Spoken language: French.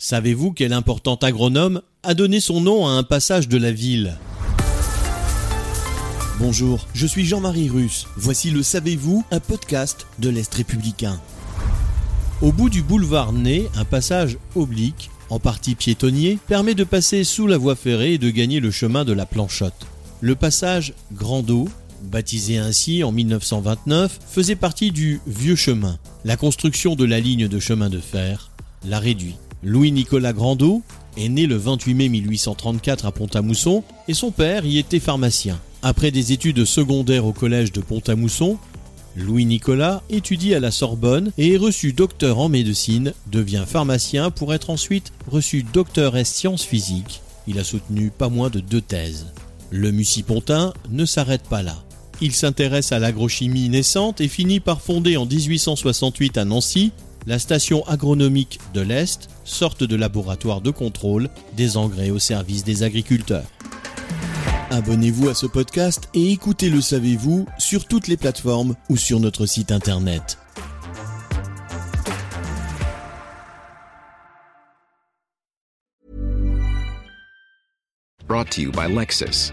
Savez-vous quel important agronome a donné son nom à un passage de la ville Bonjour, je suis Jean-Marie Russe. Voici le Savez-vous, un podcast de l'Est républicain. Au bout du boulevard Ney, un passage oblique, en partie piétonnier, permet de passer sous la voie ferrée et de gagner le chemin de la Planchotte. Le passage Grandot, baptisé ainsi en 1929, faisait partie du Vieux Chemin. La construction de la ligne de chemin de fer l'a réduit. Louis-Nicolas Grandot est né le 28 mai 1834 à Pont-à-Mousson et son père y était pharmacien. Après des études secondaires au collège de Pont-à-Mousson, Louis-Nicolas étudie à la Sorbonne et est reçu docteur en médecine, devient pharmacien pour être ensuite reçu docteur en sciences physiques. Il a soutenu pas moins de deux thèses. Le Mucipontin ne s'arrête pas là. Il s'intéresse à l'agrochimie naissante et finit par fonder en 1868 à Nancy la station agronomique de l'Est, sorte de laboratoire de contrôle des engrais au service des agriculteurs. Abonnez-vous à ce podcast et écoutez Le Savez-vous sur toutes les plateformes ou sur notre site internet. Brought to you by Lexus.